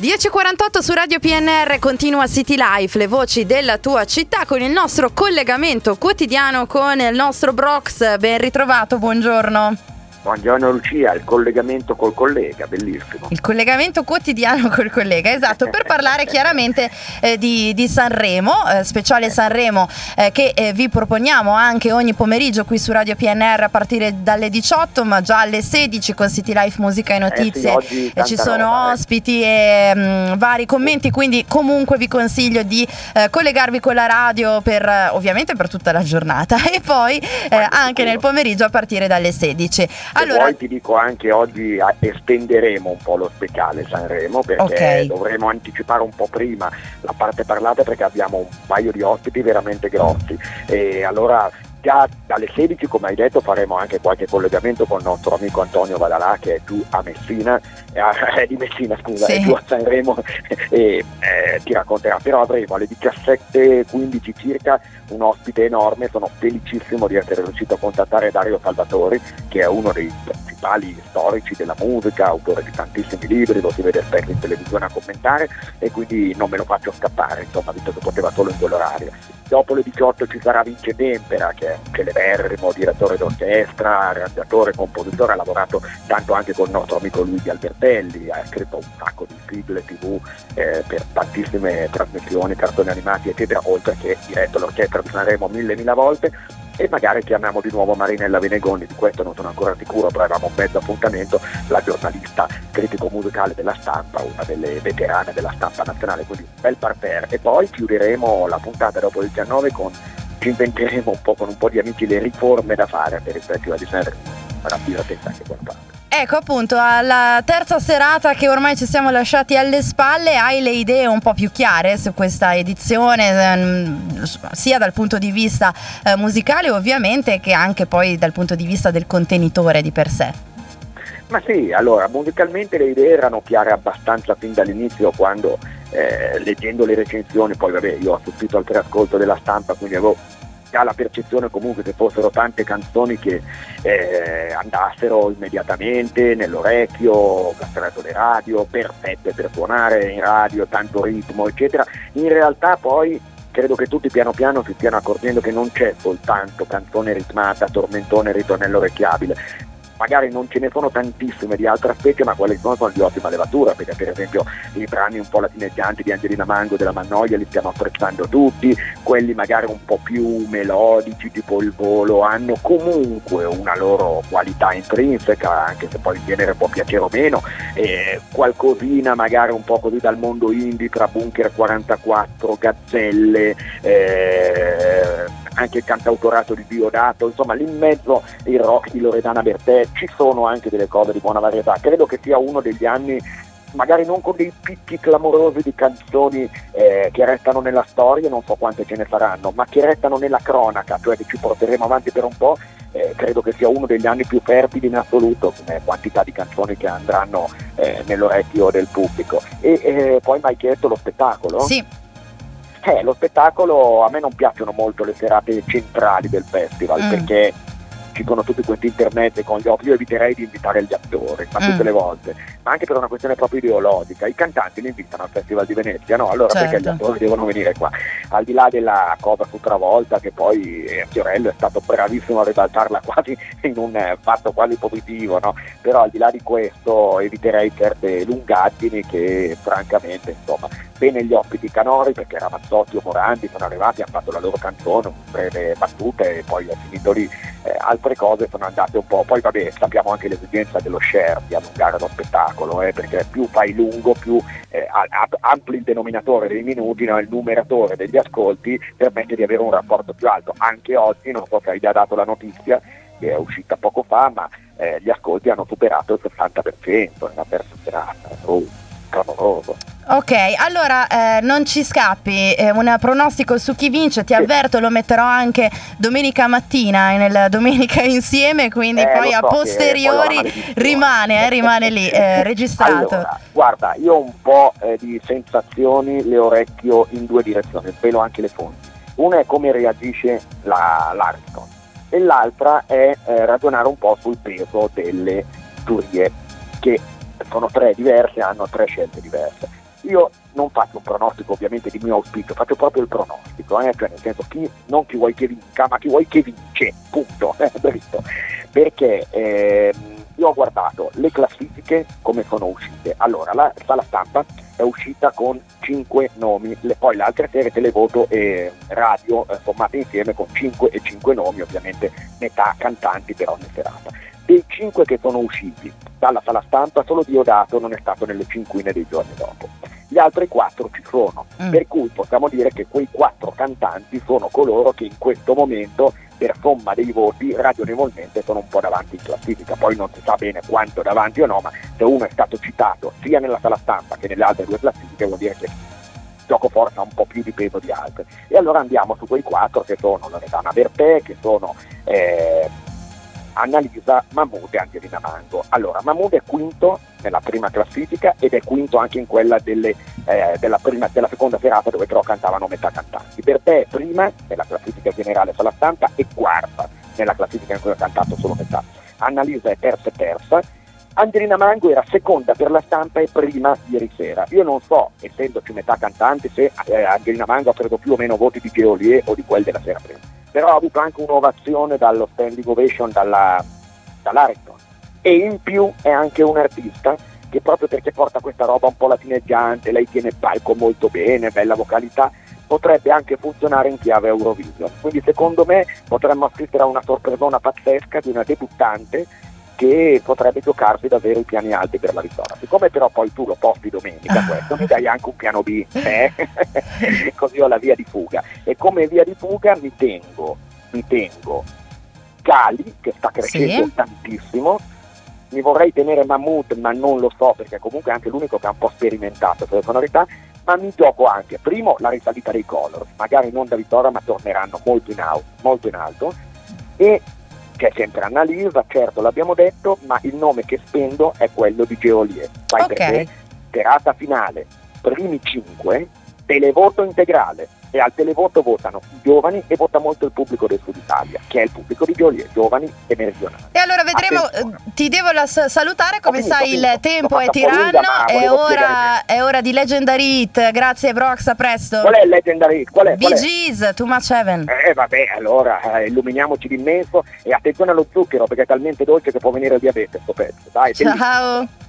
10.48 su Radio PNR continua City Life, le voci della tua città con il nostro collegamento quotidiano con il nostro Brox. Ben ritrovato, buongiorno. Buongiorno Lucia, il collegamento col collega, bellissimo. Il collegamento quotidiano col collega, esatto, per parlare chiaramente eh, di, di, Sanremo, eh, speciale Sanremo eh, che eh, vi proponiamo anche ogni pomeriggio qui su Radio PNR a partire dalle 18 ma già alle 16 con City Life Musica e Notizie eh sì, ci sono roba, eh. ospiti e mh, mm, vari commenti, quindi comunque vi consiglio di collegarvi con la radio per ovviamente per tutta la giornata e poi anche nel pomeriggio a partire dalle 16 allora... poi ti dico anche oggi estenderemo un po' lo speciale Sanremo perché okay. dovremo anticipare un po' prima la parte parlata perché abbiamo un paio di ospiti veramente grossi e allora già dalle 16 come hai detto faremo anche qualche collegamento con il nostro amico Antonio Vadalà che è giù a Messina, eh, di Messina scusa, sì. è giù a Sanremo e eh, ti racconterà, però avremo alle 17.15 circa un ospite enorme, sono felicissimo di essere riuscito a contattare Dario Salvatori che è uno dei principali storici della musica, autore di tantissimi libri, lo si vede spesso in televisione a commentare e quindi non me lo faccio scappare, insomma, visto che poteva solo in quell'orario. Dopo le 18 ci sarà Vince Tempera che è un celeberrimo direttore d'orchestra, arrangiatore, compositore, ha lavorato tanto anche con il nostro amico Luigi Albertelli, ha scritto un sacco di sigle tv eh, per tantissime trasmissioni, cartoni animati eccetera, oltre che diretto l'orchestra Sanremo mille mille volte e magari chiamiamo di nuovo Marinella Venegoni, di questo non sono ancora sicuro, però avevamo un mezzo appuntamento, la giornalista critico musicale della stampa, una delle veterane della stampa nazionale, quindi un bel parterre. E poi chiuderemo la puntata dopo il 19 con ci inventeremo un po' con un po' di amici le riforme da fare per il Festival di Sanremo. Sarà divertente anche quella parte. Ecco appunto, alla terza serata che ormai ci siamo lasciati alle spalle, hai le idee un po' più chiare su questa edizione, ehm, sia dal punto di vista eh, musicale ovviamente che anche poi dal punto di vista del contenitore di per sé. Ma sì, allora musicalmente le idee erano chiare abbastanza fin dall'inizio quando eh, leggendo le recensioni, poi vabbè io ho assistito al preascolto della stampa quindi avevo ha la percezione comunque che fossero tante canzoni che eh, andassero immediatamente nell'orecchio, castrato le radio, perfette per suonare in radio, tanto ritmo, eccetera. In realtà poi credo che tutti piano piano si stiano accorgendo che non c'è soltanto canzone ritmata, tormentone, ritornello orecchiabile, magari non ce ne sono tantissime di altra specie, ma quelle che sono sono di ottima levatura, perché per esempio i brani un po' latineggianti di Angelina Mango della Mannoia li stiamo apprezzando tutti, quelli magari un po' più melodici, tipo il volo, hanno comunque una loro qualità intrinseca, anche se poi il genere può piacere o meno, e qualcosina magari un po' così dal mondo indie tra Bunker 44, Gazzelle, eh, anche il cantautorato di Diodato, insomma lì in mezzo il rock di Loredana Bertè, ci sono anche delle cose di buona varietà, credo che sia uno degli anni magari non con dei picchi clamorosi di canzoni eh, che restano nella storia, non so quante ce ne saranno, ma che restano nella cronaca, cioè che ci porteremo avanti per un po', eh, credo che sia uno degli anni più fertili in assoluto come quantità di canzoni che andranno eh, nell'orecchio del pubblico. E eh, poi mi hai chiesto lo spettacolo? Sì. Eh, lo spettacolo, a me non piacciono molto le serate centrali del festival mm. perché ci sono tutti questi intermezzi con gli off, io eviterei di invitare gli attori, ma tutte mm. le volte, ma anche per una questione proprio ideologica, i cantanti li invitano al Festival di Venezia, no? Allora certo. perché gli attori devono venire qua? Al di là della cosa su Travolta, che poi eh, Fiorello è stato bravissimo a ribaltarla quasi in un eh, fatto quasi positivo, no? Però al di là di questo eviterei certe lungaggini che francamente insomma bene gli ospiti canori perché Ramazzotti o Morandi sono arrivati, hanno fatto la loro canzone, un breve battuta e poi è finito lì. Eh, altre cose sono andate un po', poi vabbè sappiamo anche l'esigenza dello share di allungare lo spettacolo, eh, perché più fai lungo, più eh, ampli il denominatore dei minuti, no? il numeratore degli ascolti permette di avere un rapporto più alto. Anche oggi, non so se hai già dato la notizia, che è uscita poco fa, ma eh, gli ascolti hanno superato il 60% nella terza serata. Oh, clamoroso. Ok, allora eh, non ci scappi, eh, un pronostico su chi vince, ti avverto, lo metterò anche domenica mattina nel Domenica Insieme, quindi eh, poi so a posteriori rimane, eh, rimane lì, eh, registrato. Allora, guarda, io ho un po' eh, di sensazioni, le orecchio in due direzioni, svelo anche le fonti. Una è come reagisce la, l'Ariston e l'altra è ragionare un po' sul peso delle giurie che sono tre diverse, hanno tre scelte diverse io non faccio un pronostico ovviamente di mio auspicio, faccio proprio il pronostico, eh? cioè nel senso chi, non chi vuoi che vinca, ma chi vuoi che vince, punto, eh, perché eh, io ho guardato le classifiche come sono uscite, allora la sala stampa è uscita con 5 nomi, le, poi le altre serie televoto e radio eh, formate insieme con 5 e 5 nomi, ovviamente metà cantanti per ogni serata. Dei 5 che sono usciti dalla sala stampa solo Diodato non è stato nelle cinquine dei giorni dopo gli altri quattro ci sono, mm. per cui possiamo dire che quei quattro cantanti sono coloro che in questo momento per somma dei voti ragionevolmente sono un po' davanti in classifica, poi non si sa bene quanto davanti o no, ma se uno è stato citato sia nella sala stampa che nelle altre due classifiche vuol dire che gioco forza un po' più di peso di altri. E allora andiamo su quei quattro che sono Loredana Bertè, che sono eh, Annalisa, Mahmood e Angelina Mango. Allora, Mahmood è quinto nella prima classifica ed è quinto anche in quella delle, eh, della, prima, della, seconda serata dove però cantavano metà cantanti. Per te è prima nella classifica generale sulla stampa e quarta nella classifica in cui ha cantato solo metà. Annalisa è terza e terza. Angelina Mango era seconda per la stampa e prima ieri sera. Io non so, essendoci metà cantanti, se eh, Angelina Mango ha preso più o meno voti di Geolier o di quel della sera prima però ha avuto anche un'ovazione dallo standing ovation dalla, dall'Arington e in più è anche un artista che proprio perché porta questa roba un po' latineggiante, lei tiene il palco molto bene, bella vocalità, potrebbe anche funzionare in chiave Eurovision. Quindi secondo me potremmo assistere a una sorpresona pazzesca di una debuttante che potrebbe giocarsi davvero i piani alti per la vittoria. Siccome però poi tu lo posti domenica questo, mi dai anche un piano B, eh? così ho la via di fuga. E come via di fuga mi tengo, mi tengo Cali, che sta crescendo sì. tantissimo, mi vorrei tenere Mahmood, ma non lo so perché comunque è anche l'unico che ha un po' sperimentato sulle sonorità, ma mi gioco anche, primo, la risalita dei Colors, magari non da vittoria ma torneranno molto in, alto, molto in alto, e c'è sempre Annalisa, certo l'abbiamo detto, ma il nome che spendo è quello di Geolier. Sai okay. perché? Serata finale, primi 5, televoto integrale e al televoto votano i giovani e vota molto il pubblico del Sud Italia, che è il pubblico di Giolier, giovani e meridionali. E allora vedremo, Attenzione. Eh, ti devo salutare, come finito, sai il tempo è tiranno, è ora, è ora, di Legendary Hit, grazie Brox, a presto. Qual è il Legendary Hit? Qual è? Gees, Too Much Heaven. Eh vabbè, allora eh, illuminiamoci d'immenso e attenzione allo zucchero perché è talmente dolce che può venire il diabete sto pezzo. Dai, Ciao.